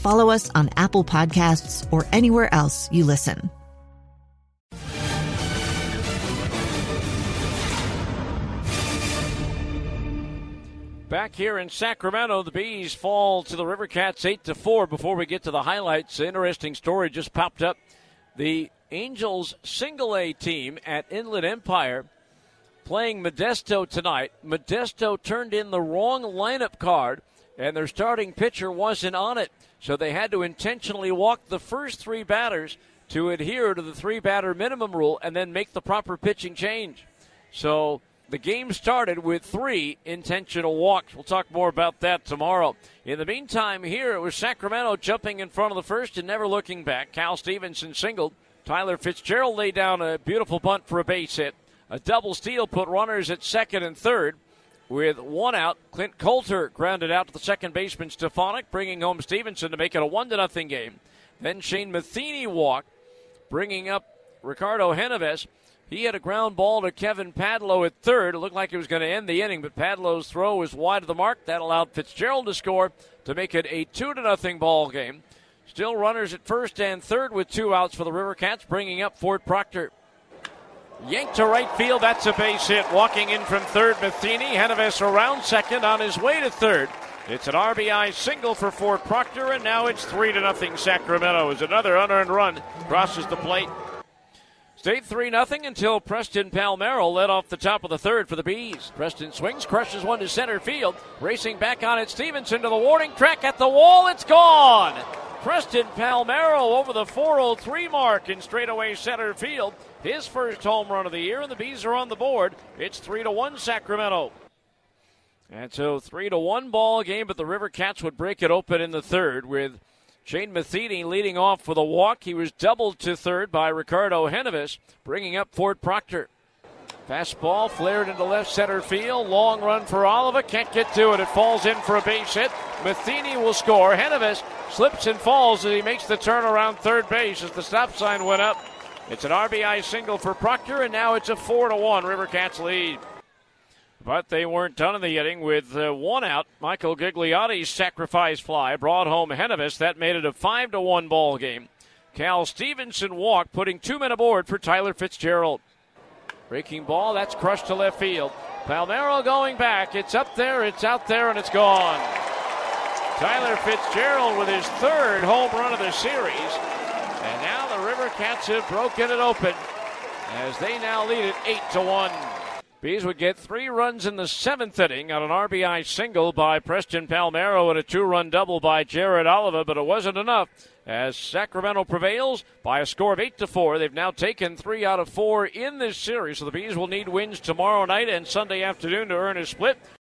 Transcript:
follow us on Apple Podcasts, or anywhere else you listen. Back here in Sacramento, the Bees fall to the River Cats 8 to 4. Before we get to the highlights, interesting story just popped up. The Angels single A team at Inland Empire playing Modesto tonight. Modesto turned in the wrong lineup card, and their starting pitcher wasn't on it. So they had to intentionally walk the first three batters to adhere to the three batter minimum rule and then make the proper pitching change. So the game started with three intentional walks. We'll talk more about that tomorrow. In the meantime, here it was Sacramento jumping in front of the first and never looking back. Cal Stevenson singled. Tyler Fitzgerald laid down a beautiful bunt for a base hit. A double steal put runners at second and third. With one out, Clint Coulter grounded out to the second baseman Stefanic, bringing home Stevenson to make it a one to nothing game. Then Shane Matheny walked, bringing up Ricardo Genovese. He had a ground ball to Kevin Padlo at third. It looked like it was going to end the inning, but Padlo's throw was wide of the mark. That allowed Fitzgerald to score to make it a two to nothing ball game. Still runners at first and third with two outs for the River Cats, bringing up Ford Proctor. Yanked to right field. That's a base hit. Walking in from third, Matheny. Genovese around second on his way to third. It's an RBI single for Ford Proctor, and now it's three to nothing. Sacramento as another unearned run crosses the plate. Stayed 3 0 until Preston Palmeiro led off the top of the third for the Bees. Preston swings, crushes one to center field. Racing back on it, Stevenson to the warning track at the wall. It's gone! Preston Palmeiro over the 403 mark in straightaway center field. His first home run of the year, and the Bees are on the board. It's 3 to 1 Sacramento. And so 3 to 1 ball game, but the River Cats would break it open in the third with Shane Matheny leading off with a walk. He was doubled to third by Ricardo Genovese, bringing up Ford Proctor. Fastball flared into left center field. Long run for Oliva. Can't get to it. It falls in for a base hit. Matheny will score. Genovese slips and falls as he makes the turn around third base as the stop sign went up. It's an RBI single for Proctor, and now it's a 4 to 1 Rivercats lead. But they weren't done in the inning with uh, one out. Michael Gigliotti's sacrifice fly brought home Genovese. That made it a 5 to 1 ball game. Cal Stevenson walked, putting two men aboard for Tyler Fitzgerald. Breaking ball, that's crushed to left field. Palmeiro going back. It's up there, it's out there, and it's gone. Tyler Fitzgerald with his third home run of the series. And now the River Cats have broken it open as they now lead it 8 to 1. Bees would get three runs in the seventh inning on an RBI single by Preston Palmeiro and a two run double by Jared Oliva, but it wasn't enough as Sacramento prevails by a score of 8 to 4. They've now taken three out of four in this series, so the Bees will need wins tomorrow night and Sunday afternoon to earn a split.